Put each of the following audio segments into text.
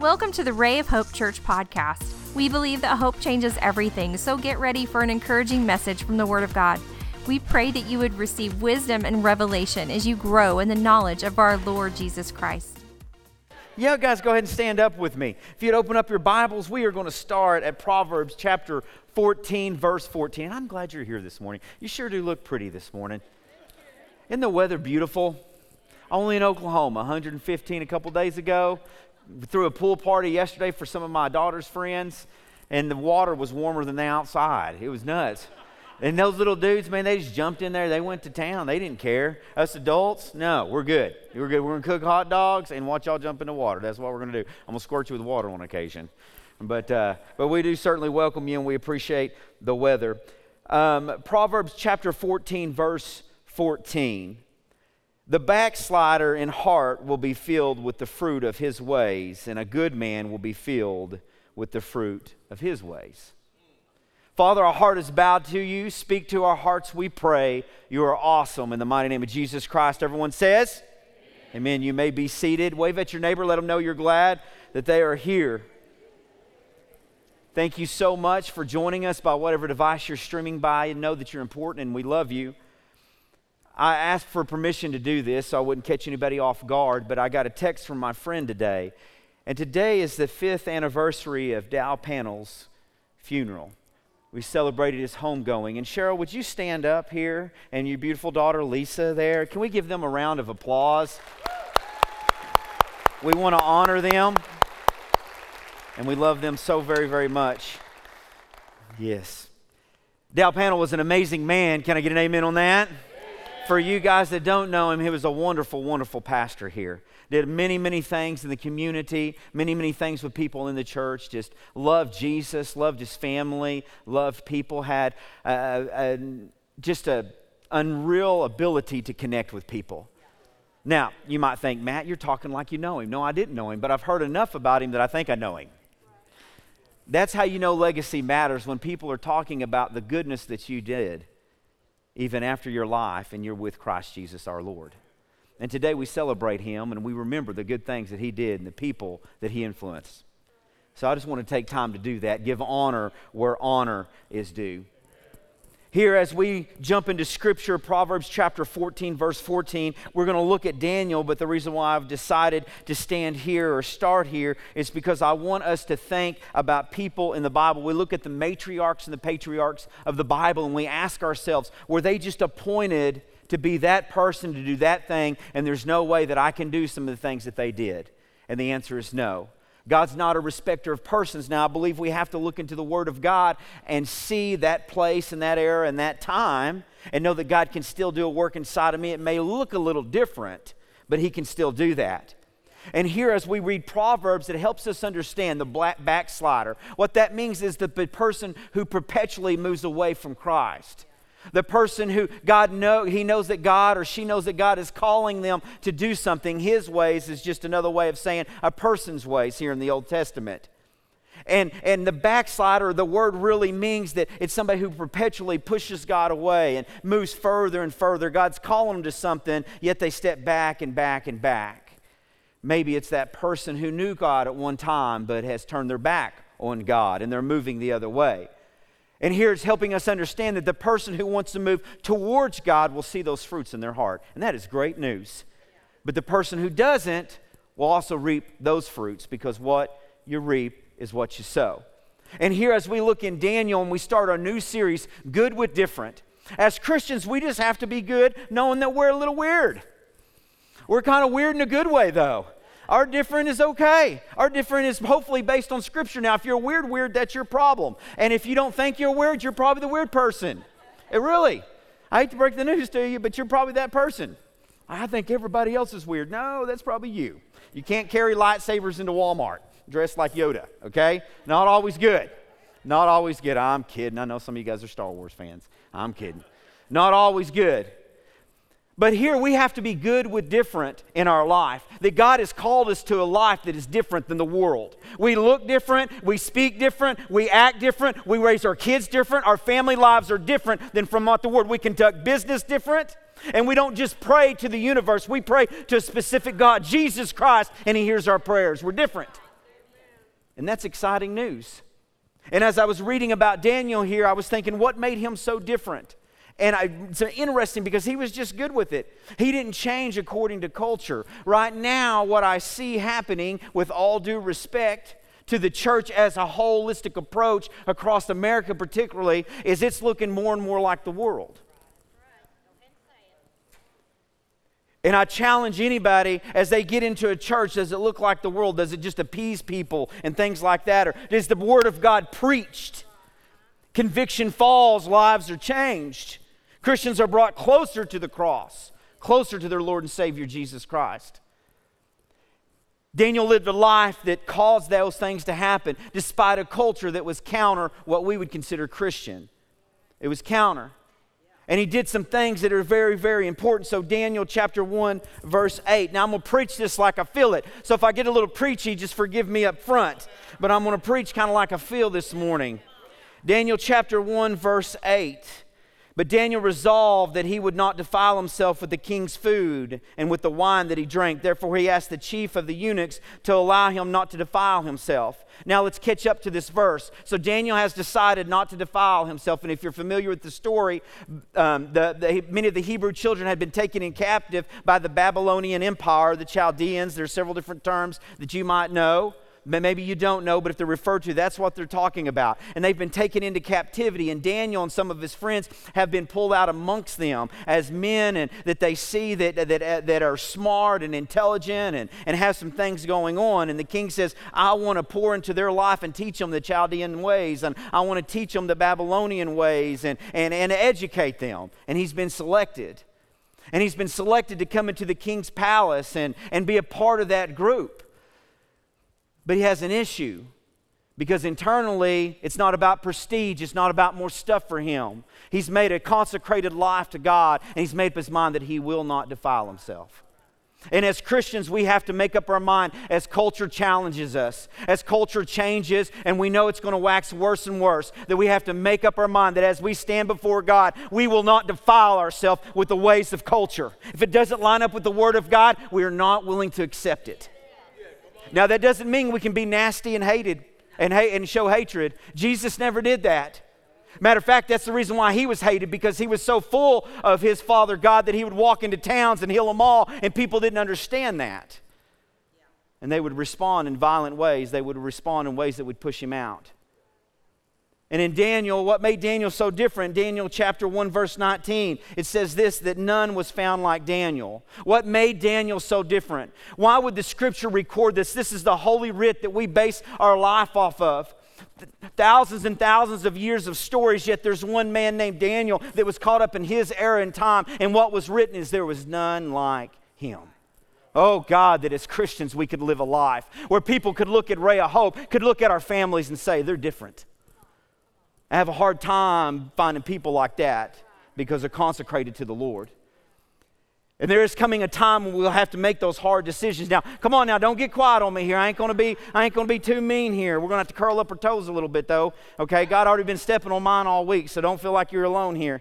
Welcome to the Ray of Hope Church podcast. We believe that hope changes everything, so get ready for an encouraging message from the Word of God. We pray that you would receive wisdom and revelation as you grow in the knowledge of our Lord Jesus Christ. Yeah, guys, go ahead and stand up with me. If you'd open up your Bibles, we are going to start at Proverbs chapter 14, verse 14. I'm glad you're here this morning. You sure do look pretty this morning. Isn't the weather beautiful? Only in Oklahoma, 115 a couple days ago threw a pool party yesterday for some of my daughter's friends, and the water was warmer than the outside. It was nuts. And those little dudes, man, they just jumped in there. They went to town. They didn't care. Us adults, no, we're good. We're good. We're going to cook hot dogs and watch y'all jump in the water. That's what we're going to do. I'm going to squirt you with water on occasion. But, uh, but we do certainly welcome you and we appreciate the weather. Um, Proverbs chapter 14, verse 14. The backslider in heart will be filled with the fruit of his ways, and a good man will be filled with the fruit of his ways. Father, our heart is bowed to you. Speak to our hearts, we pray. You are awesome. In the mighty name of Jesus Christ, everyone says, Amen. Amen. You may be seated. Wave at your neighbor, let them know you're glad that they are here. Thank you so much for joining us by whatever device you're streaming by and know that you're important and we love you. I asked for permission to do this so I wouldn't catch anybody off guard, but I got a text from my friend today. And today is the fifth anniversary of Dow Panel's funeral. We celebrated his homegoing. And Cheryl, would you stand up here and your beautiful daughter Lisa there? Can we give them a round of applause? We want to honor them. And we love them so very, very much. Yes. Dow Panel was an amazing man. Can I get an amen on that? For you guys that don't know him, he was a wonderful, wonderful pastor here. Did many, many things in the community, many, many things with people in the church. Just loved Jesus, loved his family, loved people, had uh, uh, just an unreal ability to connect with people. Now, you might think, Matt, you're talking like you know him. No, I didn't know him, but I've heard enough about him that I think I know him. That's how you know legacy matters when people are talking about the goodness that you did even after your life and you're with Christ Jesus our Lord. And today we celebrate him and we remember the good things that he did and the people that he influenced. So I just want to take time to do that, give honor where honor is due. Here, as we jump into Scripture, Proverbs chapter 14, verse 14, we're going to look at Daniel, but the reason why I've decided to stand here or start here is because I want us to think about people in the Bible. We look at the matriarchs and the patriarchs of the Bible and we ask ourselves, were they just appointed to be that person, to do that thing, and there's no way that I can do some of the things that they did? And the answer is no. God's not a respecter of persons. Now, I believe we have to look into the Word of God and see that place and that era and that time and know that God can still do a work inside of me. It may look a little different, but He can still do that. And here, as we read Proverbs, it helps us understand the black backslider. What that means is the person who perpetually moves away from Christ. The person who God know he knows that God or she knows that God is calling them to do something. His ways is just another way of saying a person's ways here in the Old Testament. And, and the backslider, the word really means that it's somebody who perpetually pushes God away and moves further and further. God's calling them to something, yet they step back and back and back. Maybe it's that person who knew God at one time but has turned their back on God and they're moving the other way. And here it's helping us understand that the person who wants to move towards God will see those fruits in their heart. And that is great news. But the person who doesn't will also reap those fruits because what you reap is what you sow. And here, as we look in Daniel and we start our new series, Good with Different, as Christians, we just have to be good knowing that we're a little weird. We're kind of weird in a good way, though. Our different is okay. Our different is hopefully based on Scripture. Now, if you're a weird, weird, that's your problem. And if you don't think you're weird, you're probably the weird person. It really. I hate to break the news to you, but you're probably that person. I think everybody else is weird. No, that's probably you. You can't carry lightsabers into Walmart dressed like Yoda, okay? Not always good. Not always good. I'm kidding. I know some of you guys are Star Wars fans. I'm kidding. Not always good. But here we have to be good with different in our life. That God has called us to a life that is different than the world. We look different, we speak different, we act different, we raise our kids different, our family lives are different than from what the world. We conduct business different. And we don't just pray to the universe, we pray to a specific God, Jesus Christ, and He hears our prayers. We're different. And that's exciting news. And as I was reading about Daniel here, I was thinking, what made him so different? And I, it's interesting because he was just good with it. He didn't change according to culture. Right now, what I see happening, with all due respect to the church as a holistic approach across America, particularly, is it's looking more and more like the world. And I challenge anybody as they get into a church, does it look like the world? Does it just appease people and things like that? Or is the Word of God preached? Conviction falls, lives are changed. Christians are brought closer to the cross, closer to their Lord and Savior Jesus Christ. Daniel lived a life that caused those things to happen despite a culture that was counter what we would consider Christian. It was counter and he did some things that are very, very important. So, Daniel chapter 1, verse 8. Now, I'm going to preach this like I feel it. So, if I get a little preachy, just forgive me up front. But I'm going to preach kind of like I feel this morning. Daniel chapter 1, verse 8. But Daniel resolved that he would not defile himself with the king's food and with the wine that he drank. Therefore, he asked the chief of the eunuchs to allow him not to defile himself. Now, let's catch up to this verse. So, Daniel has decided not to defile himself. And if you're familiar with the story, um, the, the, many of the Hebrew children had been taken in captive by the Babylonian Empire, the Chaldeans. There are several different terms that you might know maybe you don't know, but if they're referred to, that's what they're talking about. And they've been taken into captivity, and Daniel and some of his friends have been pulled out amongst them as men and that they see that, that, uh, that are smart and intelligent and, and have some things going on. And the king says, I want to pour into their life and teach them the Chaldean ways, and I want to teach them the Babylonian ways and, and, and educate them. And he's been selected. And he's been selected to come into the king's palace and, and be a part of that group. But he has an issue because internally it's not about prestige, it's not about more stuff for him. He's made a consecrated life to God and he's made up his mind that he will not defile himself. And as Christians, we have to make up our mind as culture challenges us, as culture changes, and we know it's going to wax worse and worse, that we have to make up our mind that as we stand before God, we will not defile ourselves with the ways of culture. If it doesn't line up with the Word of God, we are not willing to accept it. Now, that doesn't mean we can be nasty and hated and, and show hatred. Jesus never did that. Matter of fact, that's the reason why he was hated because he was so full of his Father God that he would walk into towns and heal them all, and people didn't understand that. And they would respond in violent ways, they would respond in ways that would push him out. And in Daniel, what made Daniel so different? Daniel chapter 1, verse 19, it says this that none was found like Daniel. What made Daniel so different? Why would the scripture record this? This is the holy writ that we base our life off of. Thousands and thousands of years of stories, yet there's one man named Daniel that was caught up in his era and time. And what was written is there was none like him. Oh God, that as Christians we could live a life where people could look at Ray of Hope, could look at our families and say, they're different. I have a hard time finding people like that because they're consecrated to the Lord. And there is coming a time when we'll have to make those hard decisions. Now, come on now, don't get quiet on me here. I ain't gonna be, I ain't gonna be too mean here. We're gonna have to curl up our toes a little bit though. Okay, God already been stepping on mine all week, so don't feel like you're alone here.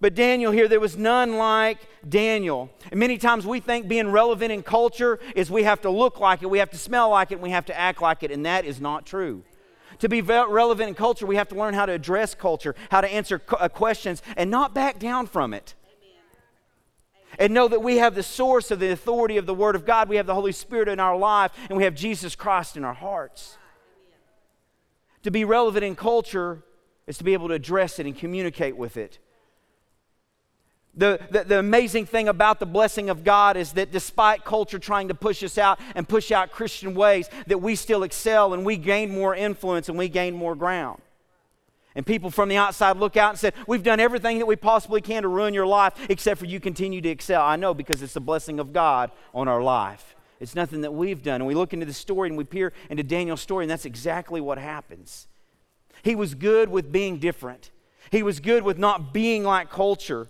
But Daniel here, there was none like Daniel. And many times we think being relevant in culture is we have to look like it, we have to smell like it, we have to act like it, and that is not true to be relevant in culture, we have to learn how to address culture, how to answer uh, questions, and not back down from it. And know that we have the source of the authority of the Word of God. We have the Holy Spirit in our life, and we have Jesus Christ in our hearts. To be relevant in culture is to be able to address it and communicate with it. The, the, the, amazing thing about the blessing of God is that despite culture trying to push us out and push out Christian ways, that we still excel and we gain more influence and we gain more ground. And people from the outside look out and say, We've done everything that we possibly can to ruin your life, except for you continue to excel. I know because it's the blessing of God on our life. It's nothing that we've done. And we look into the story and we peer into Daniel's story, and that's exactly what happens. He was good with being different, he was good with not being like culture.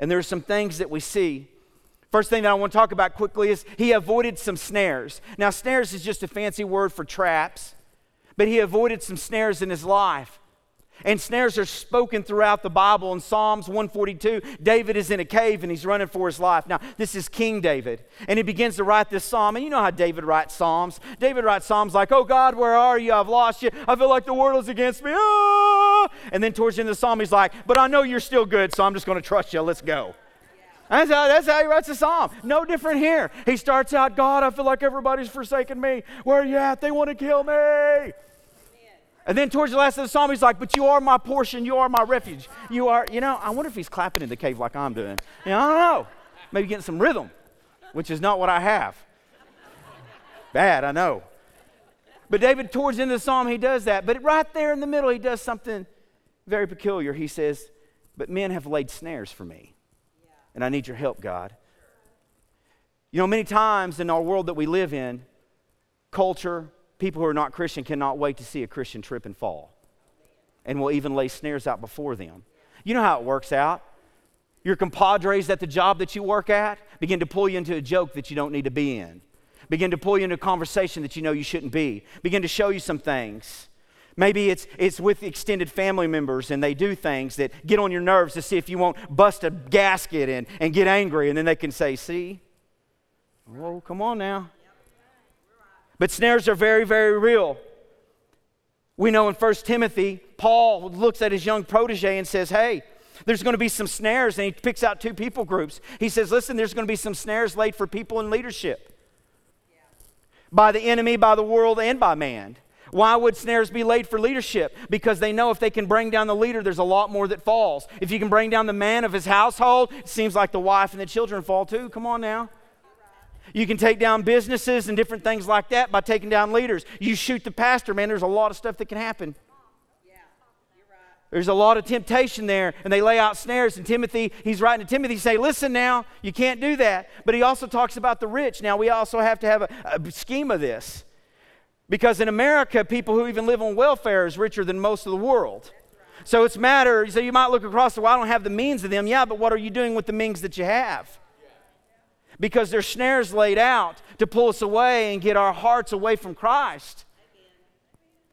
And there are some things that we see. First thing that I want to talk about quickly is he avoided some snares. Now, snares is just a fancy word for traps, but he avoided some snares in his life. And snares are spoken throughout the Bible. In Psalms 142, David is in a cave and he's running for his life. Now, this is King David. And he begins to write this psalm. And you know how David writes psalms. David writes psalms like, Oh God, where are you? I've lost you. I feel like the world is against me. Ah! And then towards the end of the psalm, he's like, But I know you're still good, so I'm just going to trust you. Let's go. That's how, that's how he writes the psalm. No different here. He starts out, God, I feel like everybody's forsaken me. Where are you at? They want to kill me. And then towards the last of the psalm, he's like, But you are my portion, you are my refuge. You are, you know, I wonder if he's clapping in the cave like I'm doing. You know, I don't know. Maybe getting some rhythm, which is not what I have. Bad, I know. But David, towards the end of the psalm, he does that. But right there in the middle, he does something very peculiar. He says, But men have laid snares for me, and I need your help, God. You know, many times in our world that we live in, culture, people who are not Christian cannot wait to see a Christian trip and fall and will even lay snares out before them. You know how it works out. Your compadres at the job that you work at begin to pull you into a joke that you don't need to be in, begin to pull you into a conversation that you know you shouldn't be, begin to show you some things. Maybe it's, it's with extended family members and they do things that get on your nerves to see if you won't bust a gasket and, and get angry. And then they can say, See, whoa, come on now. But snares are very, very real. We know in 1 Timothy, Paul looks at his young protege and says, Hey, there's going to be some snares. And he picks out two people groups. He says, Listen, there's going to be some snares laid for people in leadership by the enemy, by the world, and by man. Why would snares be laid for leadership? Because they know if they can bring down the leader, there's a lot more that falls. If you can bring down the man of his household, it seems like the wife and the children fall too. Come on now. You can take down businesses and different things like that by taking down leaders. You shoot the pastor, man, there's a lot of stuff that can happen. There's a lot of temptation there, and they lay out snares. And Timothy, he's writing to Timothy, say, "Listen now, you can't do that." But he also talks about the rich. Now we also have to have a, a scheme of this, because in America, people who even live on welfare is richer than most of the world. So it's matter. So you might look across the. Well, I don't have the means of them. Yeah, but what are you doing with the means that you have? Because there's snares laid out to pull us away and get our hearts away from Christ.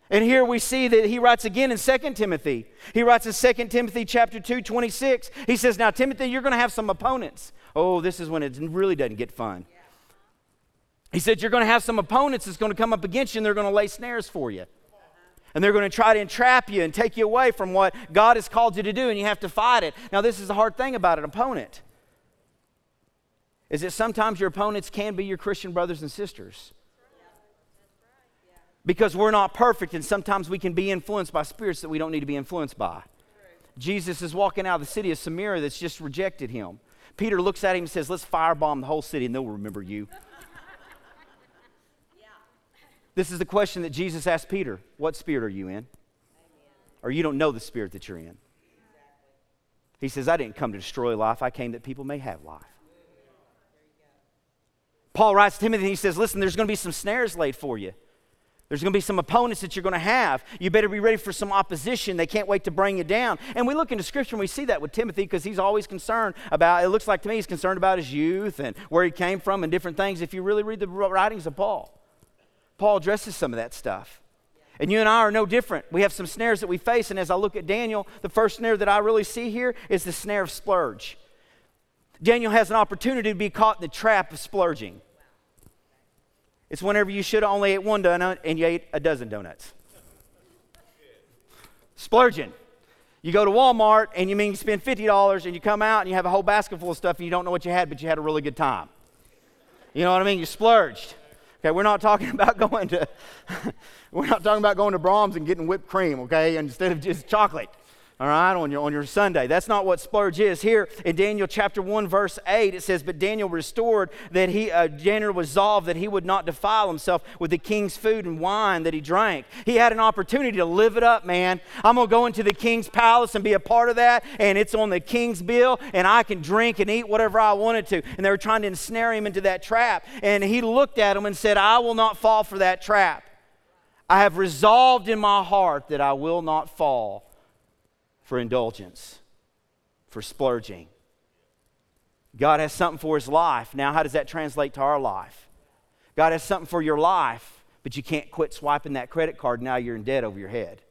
And here we see that he writes again in 2 Timothy. He writes in 2 Timothy chapter 2, 26. He says, Now, Timothy, you're going to have some opponents. Oh, this is when it really doesn't get fun. He said, You're going to have some opponents that's going to come up against you and they're going to lay snares for you. And they're going to try to entrap you and take you away from what God has called you to do, and you have to fight it. Now, this is the hard thing about an opponent is that sometimes your opponents can be your Christian brothers and sisters. Because we're not perfect, and sometimes we can be influenced by spirits that we don't need to be influenced by. Jesus is walking out of the city of Samaria that's just rejected him. Peter looks at him and says, Let's firebomb the whole city and they'll remember you. This is the question that Jesus asked Peter What spirit are you in? Or you don't know the spirit that you're in. He says, I didn't come to destroy life, I came that people may have life. Paul writes to Timothy, and he says, Listen, there's going to be some snares laid for you. There's going to be some opponents that you're going to have. You better be ready for some opposition. They can't wait to bring you down. And we look into Scripture and we see that with Timothy because he's always concerned about, it looks like to me, he's concerned about his youth and where he came from and different things. If you really read the writings of Paul, Paul addresses some of that stuff. And you and I are no different. We have some snares that we face. And as I look at Daniel, the first snare that I really see here is the snare of splurge. Daniel has an opportunity to be caught in the trap of splurging. It's whenever you should have only ate one donut and you ate a dozen donuts. Splurging. You go to Walmart and you mean you spend $50 and you come out and you have a whole basket full of stuff and you don't know what you had, but you had a really good time. You know what I mean? You splurged. Okay, we're not talking about going to we're not talking about going to Braum's and getting whipped cream, okay, instead of just chocolate all right, on your, on your sundae. That's not what splurge is. Here in Daniel chapter 1, verse 8, it says, But Daniel restored that he, uh, Daniel resolved that he would not defile himself with the king's food and wine that he drank. He had an opportunity to live it up, man. I'm going to go into the king's palace and be a part of that, and it's on the king's bill, and I can drink and eat whatever I wanted to. And they were trying to ensnare him into that trap. And he looked at him and said, I will not fall for that trap. I have resolved in my heart that I will not fall for indulgence, for splurging. God has something for his life. Now, how does that translate to our life? God has something for your life, but you can't quit swiping that credit card. Now you're in debt over your head.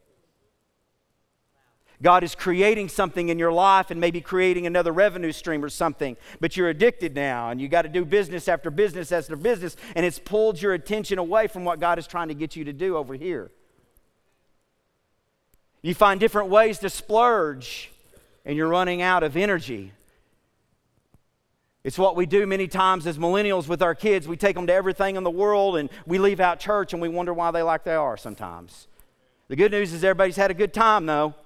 God is creating something in your life and maybe creating another revenue stream or something, but you're addicted now and you got to do business after business after business, and it's pulled your attention away from what God is trying to get you to do over here. You find different ways to splurge, and you're running out of energy. It's what we do many times as millennials with our kids. We take them to everything in the world and we leave out church and we wonder why they like they are sometimes. The good news is everybody's had a good time though.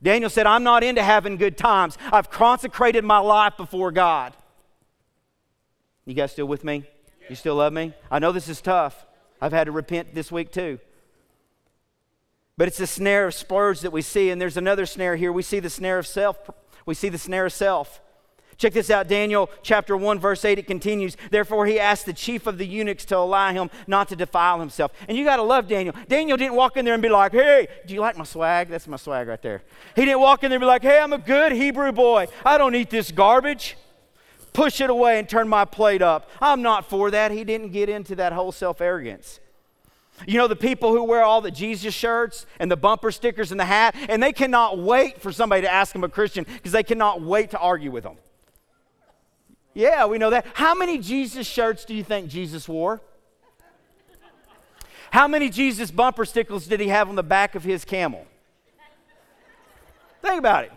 Daniel said, I'm not into having good times. I've consecrated my life before God. You guys still with me? You still love me? I know this is tough. I've had to repent this week too. But it's a snare of splurge that we see, and there's another snare here. We see the snare of self. We see the snare of self. Check this out, Daniel chapter 1, verse 8, it continues. Therefore, he asked the chief of the eunuchs to allow him not to defile himself. And you got to love Daniel. Daniel didn't walk in there and be like, hey, do you like my swag? That's my swag right there. He didn't walk in there and be like, hey, I'm a good Hebrew boy. I don't eat this garbage. Push it away and turn my plate up. I'm not for that. He didn't get into that whole self arrogance. You know, the people who wear all the Jesus shirts and the bumper stickers and the hat, and they cannot wait for somebody to ask them a Christian because they cannot wait to argue with them. Yeah, we know that. How many Jesus shirts do you think Jesus wore? How many Jesus bumper stickers did he have on the back of his camel? Think about it.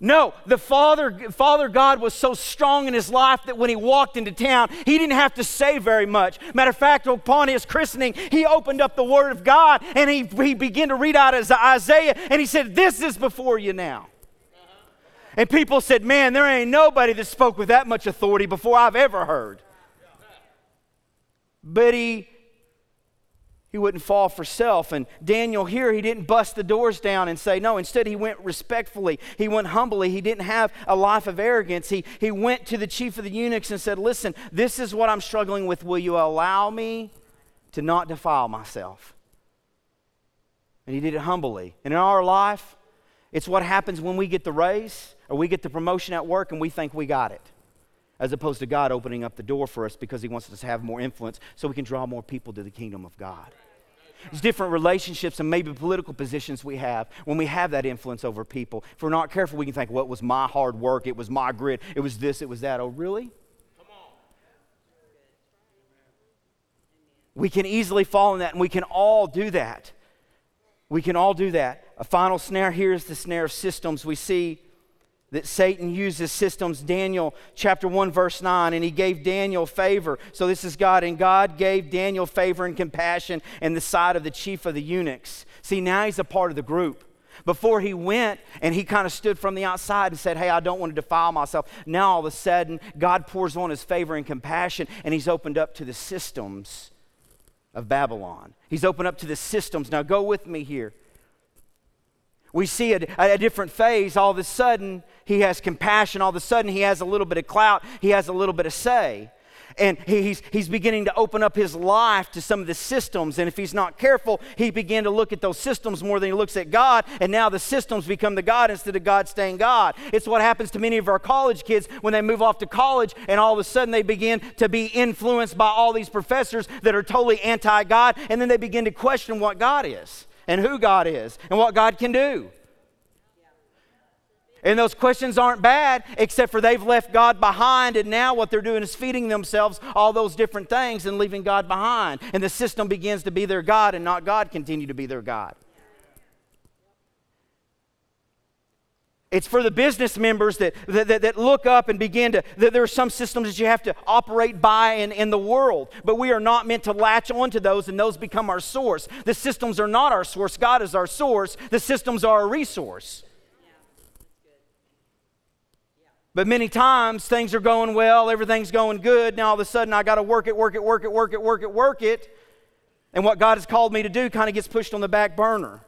No, the Father, Father God was so strong in his life that when he walked into town, he didn't have to say very much. Matter of fact, upon his christening, he opened up the Word of God and he, he began to read out Isaiah and he said, This is before you now. And people said, Man, there ain't nobody that spoke with that much authority before I've ever heard. But he he wouldn't fall for self. And Daniel here, he didn't bust the doors down and say no. Instead, he went respectfully. He went humbly. He didn't have a life of arrogance. He, he went to the chief of the eunuchs and said, Listen, this is what I'm struggling with. Will you allow me to not defile myself? And he did it humbly. And in our life, it's what happens when we get the raise or we get the promotion at work and we think we got it, as opposed to God opening up the door for us because He wants us to have more influence so we can draw more people to the kingdom of God. It's different relationships and maybe political positions we have when we have that influence over people. If we're not careful, we can think, well, was my hard work, it was my grit, it was this, it was that. Oh, really? We can easily fall in that, and we can all do that. We can all do that. A final snare here is the snare of systems. We see that Satan uses systems. Daniel chapter 1, verse 9, and he gave Daniel favor. So this is God, and God gave Daniel favor and compassion in the sight of the chief of the eunuchs. See, now he's a part of the group. Before he went and he kind of stood from the outside and said, Hey, I don't want to defile myself. Now all of a sudden, God pours on his favor and compassion, and he's opened up to the systems of Babylon. He's opened up to the systems. Now go with me here. We see a, a, different phase. All of a sudden, he has compassion. All of a sudden, he has a little bit of clout. He has a little bit of say. And he's, he's beginning to open up his life to some of the systems. And if he's not careful, he begin to look at those systems more than he looks at God. And now the systems become the God instead of God staying God. It's what happens to many of our college kids when they move off to college and all of a sudden they begin to be influenced by all these professors that are totally anti God. And then they begin to question what God is and who God is and what God can do. And those questions aren't bad, except for they've left God behind, and now what they're doing is feeding themselves all those different things and leaving God behind. And the system begins to be their God, and not God continue to be their God. It's for the business members that, that, that, look up and begin to, that there are some systems that you have to operate by in, in the world, but we are not meant to latch onto those and those become our source. The systems are not our source, God is our source, the systems are a resource. But many times things are going well, everything's going good. Now all of a sudden I got to work it, work it, work it, work it, work it, work it. And what God has called me to do kind of gets pushed on the back burner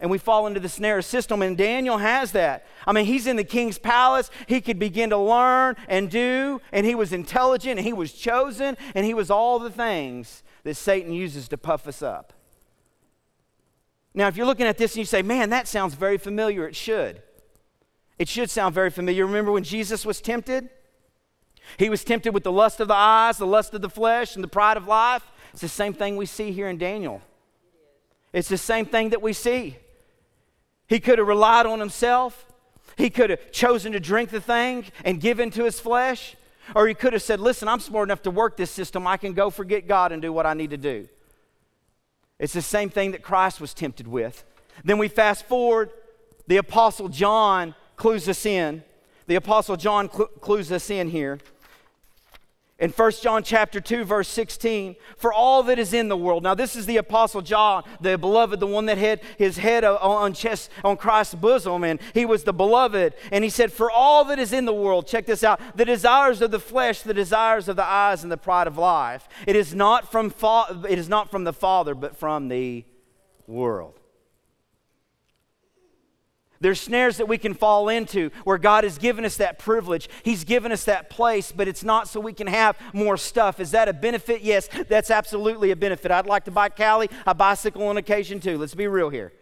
and we fall into the snare system. And Daniel has that. I mean, he's in the king's palace. He could begin to learn and do, and he was intelligent, and he was chosen, and he was all the things that Satan uses to puff us up. Now, if you're looking at this and you say, man, that sounds very familiar, it should. It should sound very familiar. Remember when Jesus was tempted? He was tempted with the lust of the eyes, the lust of the flesh, and the pride of life. It's the same thing we see here in Daniel. It's the same thing that we see. He could have relied on himself. He could have chosen to drink the thing and give into his flesh. Or he could have said, Listen, I'm smart enough to work this system. I can go forget God and do what I need to do. It's the same thing that Christ was tempted with. Then we fast forward, the Apostle John clues us in. The Apostle John cl- clues us in here. In 1 John chapter 2 verse 16, for all that is in the world. Now this is the apostle John, the beloved, the one that had his head on chest on Christ's bosom and he was the beloved and he said for all that is in the world, check this out, the desires of the flesh, the desires of the eyes and the pride of life. It is not from fa- it is not from the Father but from the world. There's snares that we can fall into where God has given us that privilege. He's given us that place, but it's not so we can have more stuff. Is that a benefit? Yes, that's absolutely a benefit. I'd like to buy Callie a bicycle on occasion too. Let's be real here.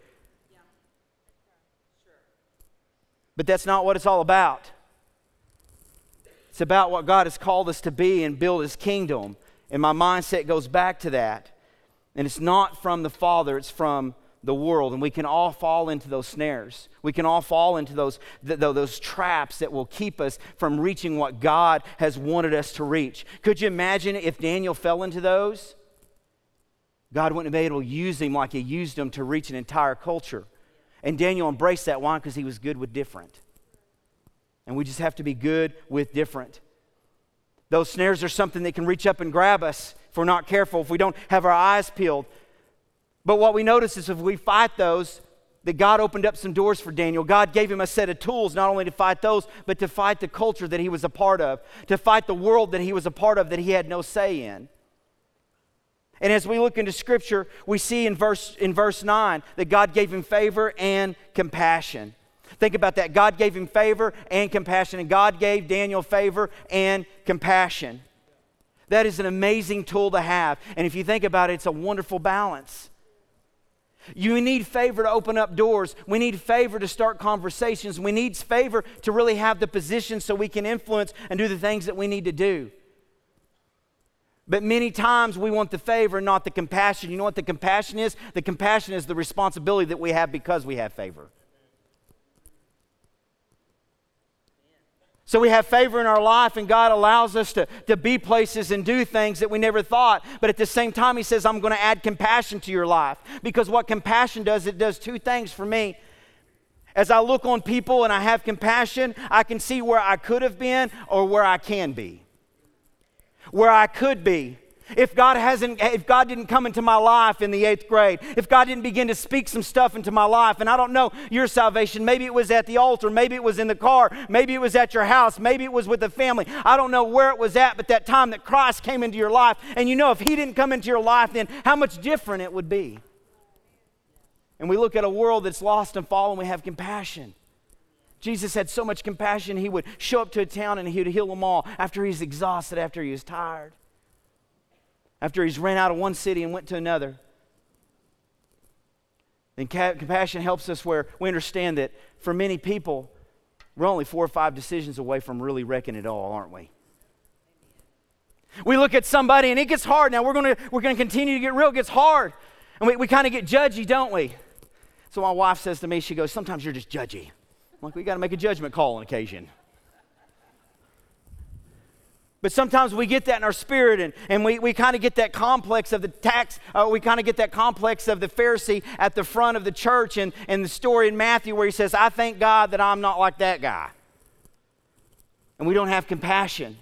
But that's not what it's all about. It's about what God has called us to be and build His kingdom. And my mindset goes back to that. And it's not from the Father, it's from the world, and we can all fall into those snares. We can all fall into those, th- those traps that will keep us from reaching what God has wanted us to reach. Could you imagine if Daniel fell into those? God wouldn't have been able to use him like he used him to reach an entire culture. And Daniel embraced that. Why? Because he was good with different. And we just have to be good with different. Those snares are something that can reach up and grab us if we're not careful, if we don't have our eyes peeled. But what we notice is if we fight those, that God opened up some doors for Daniel. God gave him a set of tools not only to fight those, but to fight the culture that he was a part of, to fight the world that he was a part of that he had no say in. And as we look into scripture, we see in verse, in verse 9 that God gave him favor and compassion. Think about that. God gave him favor and compassion, and God gave Daniel favor and compassion. That is an amazing tool to have. And if you think about it, it's a wonderful balance. You need favor to open up doors. We need favor to start conversations. We need favor to really have the position so we can influence and do the things that we need to do. But many times we want the favor, not the compassion. You know what the compassion is? The compassion is the responsibility that we have because we have favor. So we have favor in our life, and God allows us to, to be places and do things that we never thought. But at the same time, He says, I'm going to add compassion to your life. Because what compassion does, it does two things for me. As I look on people and I have compassion, I can see where I could have been or where I can be. Where I could be if God hasn't, if God didn't come into my life in the eighth grade, if God didn't begin to speak some stuff into my life, and I don't know your salvation, maybe it was at the altar, maybe it was in the car, maybe it was at your house, maybe it was with the family. I don't know where it was at, but that time that Christ came into your life, and you know if He didn't come into your life, then how much different it would be. And we look at a world that's lost and fallen, we have compassion. Jesus had so much compassion, he would show up to a town and he would heal them all after he's exhausted, after he was tired after he's ran out of one city and went to another. And compassion helps us where we understand that for many people, we're only four or five decisions away from really wrecking it all, aren't we? We look at somebody and it gets hard. Now we're going to we're going to continue to get real. It gets hard. And we, we kind of get judgy, don't we? So my wife says to me, she goes, Sometimes you're just judgy. I'm like, we got to make a judgment call on occasion. But sometimes we get that in our spirit and, and we, we kind of get that complex of the tax, uh, we kind of get that complex of the Pharisee at the front of the church and, and the story in Matthew where he says, I thank God that I'm not like that guy. And we don't have compassion.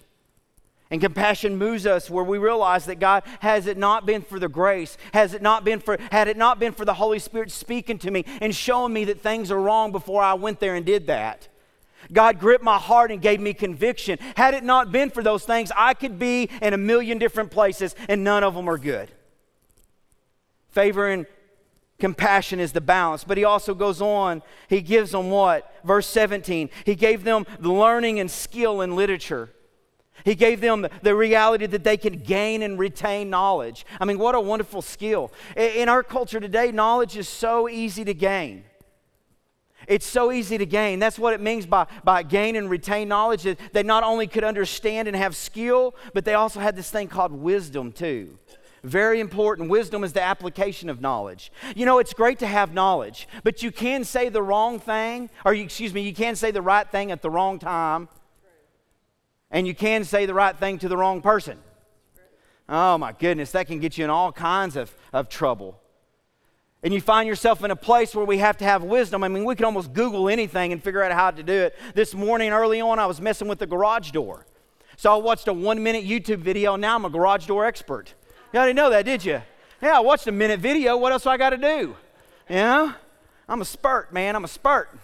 And compassion moves us where we realize that God, has it not been for the grace, has it not been for, had it not been for the Holy Spirit speaking to me and showing me that things are wrong before I went there and did that, God gripped my heart and gave me conviction. Had it not been for those things, I could be in a million different places and none of them are good. Favor and compassion is the balance. But he also goes on, he gives them what? Verse 17. He gave them the learning and skill in literature. He gave them the reality that they could gain and retain knowledge. I mean, what a wonderful skill. In our culture today, knowledge is so easy to gain. It's so easy to gain. That's what it means by, by gain and retain knowledge. That they not only could understand and have skill, but they also had this thing called wisdom too. Very important. Wisdom is the application of knowledge. You know, it's great to have knowledge, but you can say the wrong thing, or you, excuse me, you can say the right thing at the wrong time, and you can say the right thing to the wrong person. Oh my goodness, that can get you in all kinds of, of trouble. And you find yourself in a place where we have to have wisdom. I mean, we can almost Google anything and figure out how to do it. This morning, early on, I was messing with the garage door. So I watched a one minute YouTube video. and Now I'm a garage door expert. You didn't know that, did you? Yeah, I watched a minute video. What else do I got to do? Yeah, I'm a spurt, man. I'm a spurt.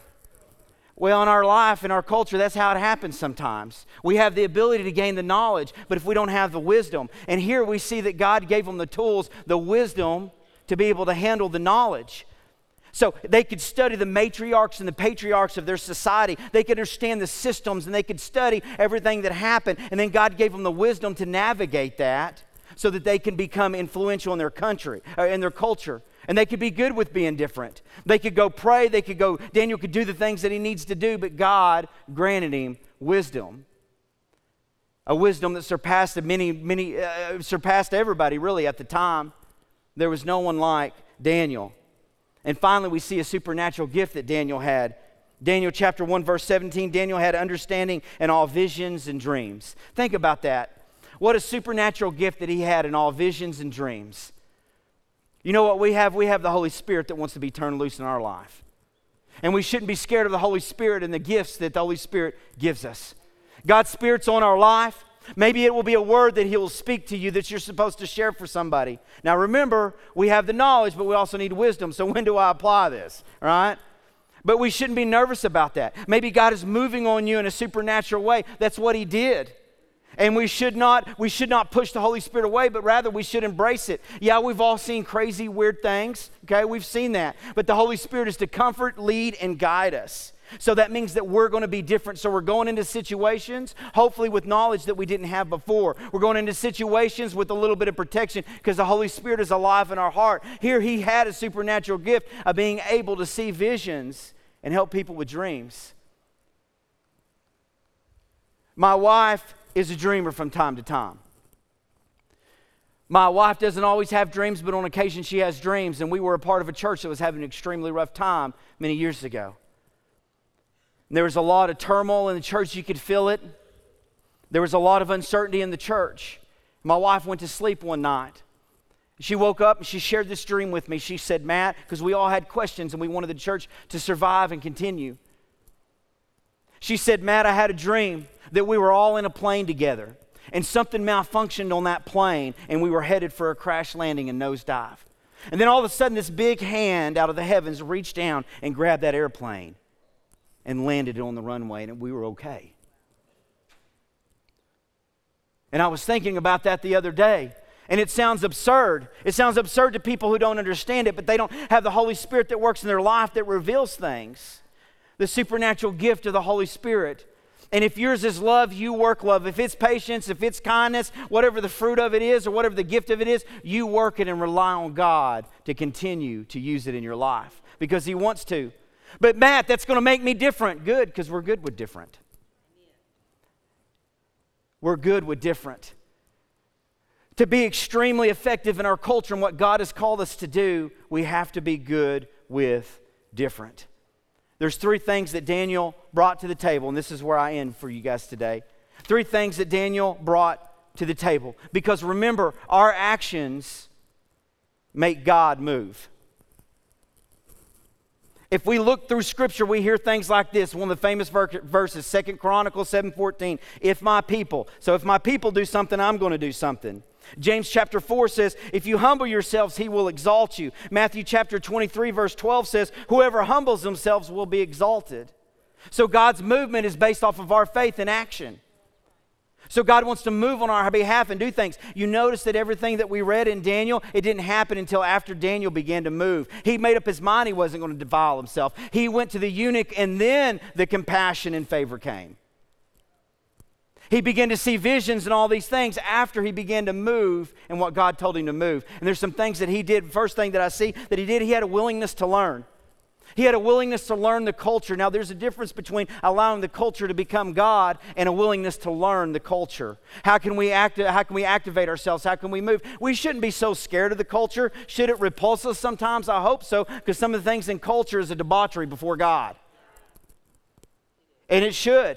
Well, in our life, in our culture, that's how it happens sometimes. We have the ability to gain the knowledge, but if we don't have the wisdom, and here we see that God gave them the tools, the wisdom to be able to handle the knowledge. So they could study the matriarchs and the patriarchs of their society. They could understand the systems and they could study everything that happened. And then God gave them the wisdom to navigate that so that they can become influential in their country, uh, in their culture. And they could be good with being different. They could go pray, they could go, Daniel could do the things that he needs to do, but God granted him wisdom. A wisdom that surpassed many, many, uh, surpassed everybody really at the time. There was no one like Daniel. And finally, we see a supernatural gift that Daniel had. Daniel chapter 1, verse 17 Daniel had understanding in all visions and dreams. Think about that. What a supernatural gift that he had in all visions and dreams. You know what we have? We have the Holy Spirit that wants to be turned loose in our life. And we shouldn't be scared of the Holy Spirit and the gifts that the Holy Spirit gives us. God's Spirit's on our life. Maybe it will be a word that He will speak to you that you're supposed to share for somebody. Now remember, we have the knowledge, but we also need wisdom. So when do I apply this? Right? But we shouldn't be nervous about that. Maybe God is moving on you in a supernatural way. That's what He did. And we should not we should not push the Holy Spirit away, but rather we should embrace it. Yeah, we've all seen crazy weird things, okay? We've seen that. But the Holy Spirit is to comfort, lead and guide us. So that means that we're going to be different. So we're going into situations, hopefully with knowledge that we didn't have before. We're going into situations with a little bit of protection because the Holy Spirit is alive in our heart. Here, He had a supernatural gift of being able to see visions and help people with dreams. My wife is a dreamer from time to time. My wife doesn't always have dreams, but on occasion she has dreams. And we were a part of a church that was having an extremely rough time many years ago. There was a lot of turmoil in the church, you could feel it. There was a lot of uncertainty in the church. My wife went to sleep one night. She woke up and she shared this dream with me. She said, Matt, because we all had questions and we wanted the church to survive and continue. She said, Matt, I had a dream that we were all in a plane together and something malfunctioned on that plane and we were headed for a crash landing and nosedive. And then all of a sudden, this big hand out of the heavens reached down and grabbed that airplane and landed it on the runway, and we were okay. And I was thinking about that the other day. And it sounds absurd. It sounds absurd to people who don't understand it, but they don't have the Holy Spirit that works in their life that reveals things. The supernatural gift of the Holy Spirit. And if yours is love, you work love. If it's patience, if it's kindness, whatever the fruit of it is or whatever the gift of it is, you work it and rely on God to continue to use it in your life because He wants to. But Matt, that's going to make me different. Good, because we're good with different. We're good with different. To be extremely effective in our culture and what God has called us to do, we have to be good with different. There's three things that Daniel brought to the table, and this is where I end for you guys today. Three things that Daniel brought to the table. Because remember, our actions make God move. If we look through scripture, we hear things like this. One of the famous verses, Second Chronicles 7:14. If my people, so if my people do something, I'm going to do something. James chapter 4 says, If you humble yourselves, he will exalt you. Matthew chapter 23, verse 12 says, Whoever humbles themselves will be exalted. So God's movement is based off of our faith and action. So God wants to move on our behalf and do things. You notice that everything that we read in Daniel, it didn't happen until after Daniel began to move. He made up his mind he wasn't going to defile himself. He went to the eunuch and then the compassion and favor came. He began to see visions and all these things after he began to move and what God told him to move. And there's some things that he did. First thing that I see that he did, he had a willingness to learn. He had a willingness to learn the culture. Now, there's a difference between allowing the culture to become God and a willingness to learn the culture. How can we act? How can we activate ourselves? How can we move? We shouldn't be so scared of the culture. Should it repulse us sometimes? I hope so, because some of the things in culture is a debauchery before God, and it should.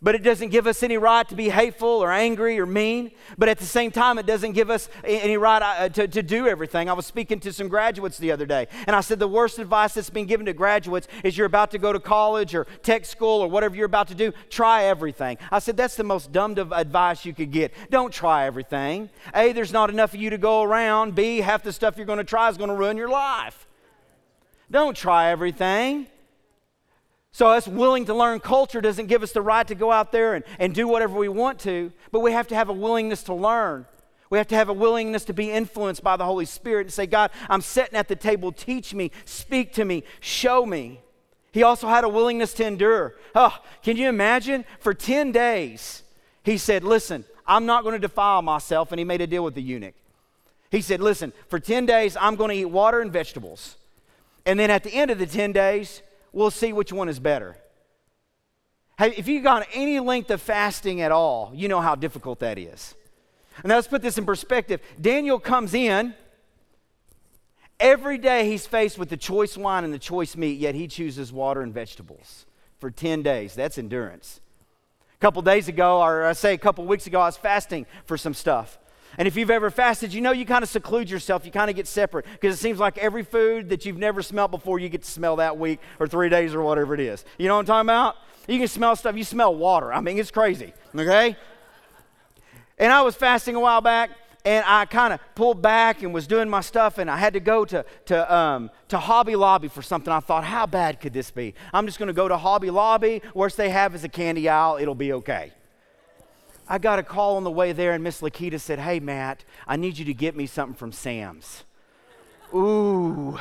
But it doesn't give us any right to be hateful or angry or mean. But at the same time, it doesn't give us any right uh, to, to do everything. I was speaking to some graduates the other day, and I said the worst advice that's been given to graduates is you're about to go to college or tech school or whatever you're about to do, try everything. I said that's the most dumb advice you could get. Don't try everything. A, there's not enough of you to go around. B, half the stuff you're going to try is going to ruin your life. Don't try everything. So, us willing to learn culture doesn't give us the right to go out there and, and do whatever we want to, but we have to have a willingness to learn. We have to have a willingness to be influenced by the Holy Spirit and say, God, I'm sitting at the table, teach me, speak to me, show me. He also had a willingness to endure. Oh, can you imagine? For 10 days, he said, Listen, I'm not going to defile myself. And he made a deal with the eunuch. He said, Listen, for 10 days, I'm going to eat water and vegetables. And then at the end of the 10 days, we'll see which one is better. Hey, if you've gone any length of fasting at all, you know how difficult that is. And let's put this in perspective. Daniel comes in. Every day he's faced with the choice wine and the choice meat, yet he chooses water and vegetables for 10 days. That's endurance. A couple days ago, or I say a couple weeks ago, I was fasting for some stuff. And if you've ever fasted, you know you kind of seclude yourself. You kind of get separate because it seems like every food that you've never smelled before, you get to smell that week or three days or whatever it is. You know what I'm talking about? You can smell stuff. You smell water. I mean, it's crazy. Okay? And I was fasting a while back, and I kind of pulled back and was doing my stuff, and I had to go to, to, um, to Hobby Lobby for something. I thought, how bad could this be? I'm just going to go to Hobby Lobby. Worst they have is a candy aisle. It'll be okay. I got a call on the way there, and Miss Lakita said, Hey, Matt, I need you to get me something from Sam's. Ooh.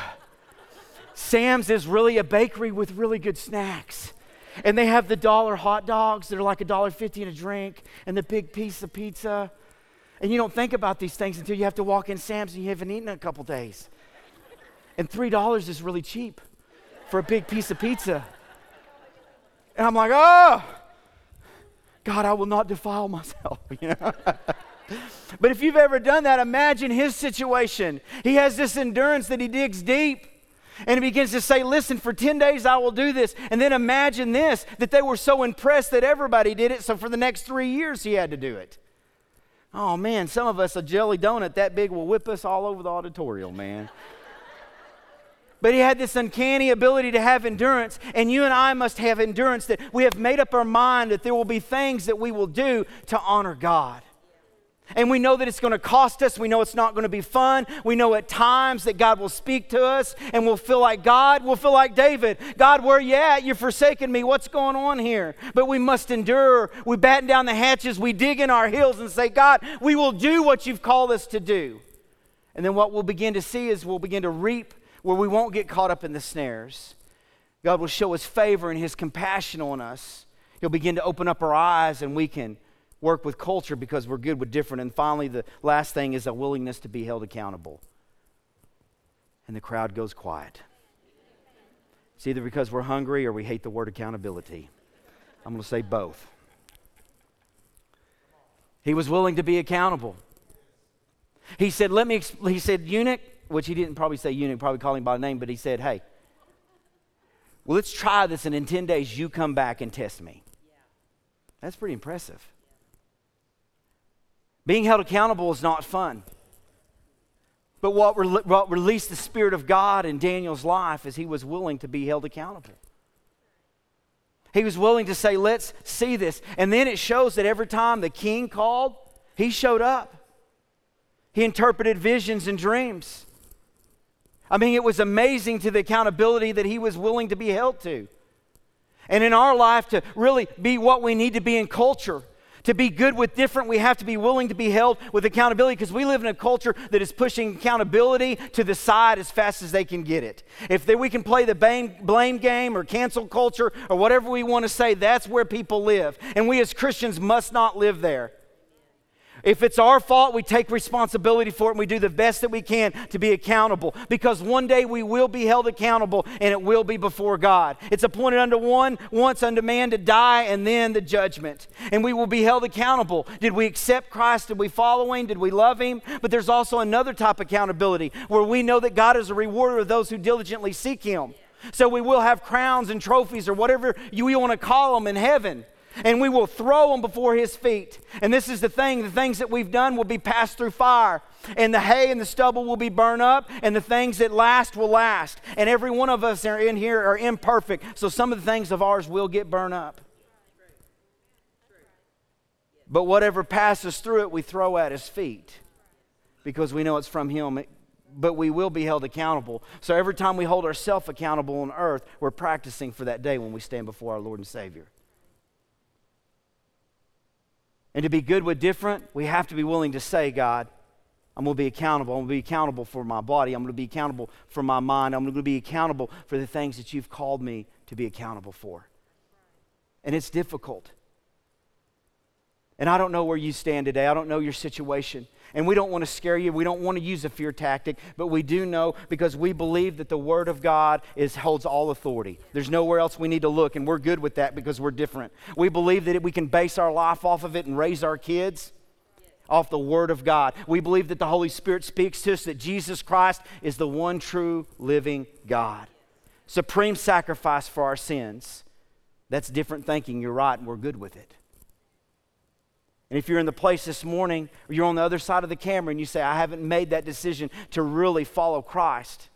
Sam's is really a bakery with really good snacks. And they have the dollar hot dogs that are like a dollar fifty in a drink, and the big piece of pizza. And you don't think about these things until you have to walk in Sam's and you haven't eaten in a couple days. And $3 is really cheap for a big piece of pizza. And I'm like, oh, God, I will not defile myself. You know? but if you've ever done that, imagine his situation. He has this endurance that he digs deep. And he begins to say, Listen, for 10 days I will do this. And then imagine this that they were so impressed that everybody did it. So for the next three years, he had to do it. Oh, man, some of us, a jelly donut that big will whip us all over the auditorium, man. But he had this uncanny ability to have endurance, and you and I must have endurance that we have made up our mind that there will be things that we will do to honor God. And we know that it's going to cost us. We know it's not going to be fun. We know at times that God will speak to us and we'll feel like God. We'll feel like David God, where you at? You're forsaking me. What's going on here? But we must endure. We batten down the hatches. We dig in our heels and say, God, we will do what you've called us to do. And then what we'll begin to see is we'll begin to reap where we won't get caught up in the snares. God will show his favor and his compassion on us. He'll begin to open up our eyes and we can work with culture because we're good with different. And finally, the last thing is a willingness to be held accountable. And the crowd goes quiet. It's either because we're hungry or we hate the word accountability. I'm going to say both. He was willing to be accountable. He said, Let me, he said, eunuch, which he didn't probably say eunuch, probably call him by name, but he said, hey, well, let's try this, and in 10 days, you come back and test me. That's pretty impressive. Being held accountable is not fun. But what, re- what released the Spirit of God in Daniel's life is he was willing to be held accountable. He was willing to say, let's see this. And then it shows that every time the king called, he showed up. He interpreted visions and dreams. I mean, it was amazing to the accountability that he was willing to be held to. And in our life, to really be what we need to be in culture, to be good with different, we have to be willing to be held with accountability because we live in a culture that is pushing accountability to the side as fast as they can get it. If they, we can play the blame, blame game or cancel culture or whatever we want to say, that's where people live. And we as Christians must not live there. If it's our fault, we take responsibility for it and we do the best that we can to be accountable because one day we will be held accountable and it will be before God. It's appointed unto one, once unto man to die and then the judgment. And we will be held accountable. Did we accept Christ? Did we follow him? Did we love him? But there's also another type of accountability where we know that God is a rewarder of those who diligently seek him. So we will have crowns and trophies or whatever you want to call them in heaven and we will throw them before his feet. And this is the thing the things that we've done will be passed through fire, and the hay and the stubble will be burned up, and the things that last will last. And every one of us that are in here are imperfect, so some of the things of ours will get burned up. But whatever passes through it, we throw at his feet because we know it's from him. But we will be held accountable. So every time we hold ourselves accountable on earth, we're practicing for that day when we stand before our Lord and Savior. And to be good with different, we have to be willing to say, God, I'm going to be accountable. I'm going to be accountable for my body. I'm going to be accountable for my mind. I'm going to be accountable for the things that you've called me to be accountable for. And it's difficult. And I don't know where you stand today. I don't know your situation. And we don't want to scare you. We don't want to use a fear tactic, but we do know because we believe that the Word of God is, holds all authority. There's nowhere else we need to look, and we're good with that because we're different. We believe that we can base our life off of it and raise our kids off the Word of God. We believe that the Holy Spirit speaks to us that Jesus Christ is the one true living God. Supreme sacrifice for our sins. That's different thinking. You're right, and we're good with it. And if you're in the place this morning, or you're on the other side of the camera and you say, I haven't made that decision to really follow Christ,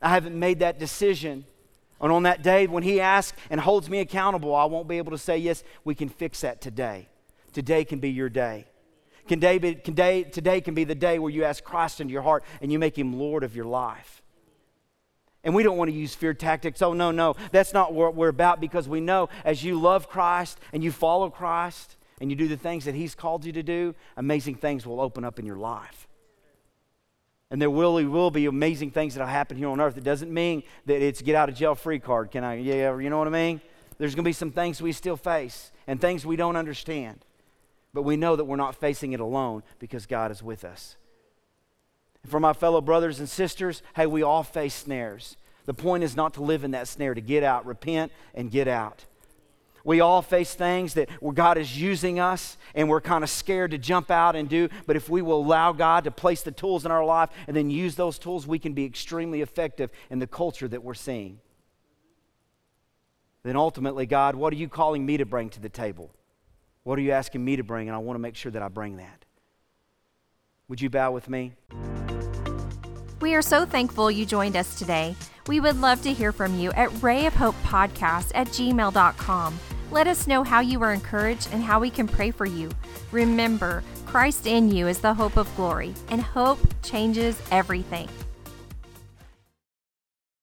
I haven't made that decision. And on that day when He asks and holds me accountable, I won't be able to say, Yes, we can fix that today. Today can be your day. Can day be, can day, today can be the day where you ask Christ into your heart and you make Him Lord of your life. And we don't want to use fear tactics. Oh, no, no, that's not what we're about because we know as you love Christ and you follow Christ, and you do the things that He's called you to do, amazing things will open up in your life. And there will, will be amazing things that will happen here on earth. It doesn't mean that it's get out of jail free card. Can I? Yeah, you know what I mean? There's going to be some things we still face and things we don't understand. But we know that we're not facing it alone because God is with us. And for my fellow brothers and sisters, hey, we all face snares. The point is not to live in that snare, to get out, repent, and get out. We all face things that God is using us and we're kind of scared to jump out and do. But if we will allow God to place the tools in our life and then use those tools, we can be extremely effective in the culture that we're seeing. Then ultimately, God, what are you calling me to bring to the table? What are you asking me to bring? And I want to make sure that I bring that. Would you bow with me? We are so thankful you joined us today. We would love to hear from you at rayofhopepodcast at gmail.com. Let us know how you were encouraged and how we can pray for you. Remember, Christ in you is the hope of glory, and hope changes everything.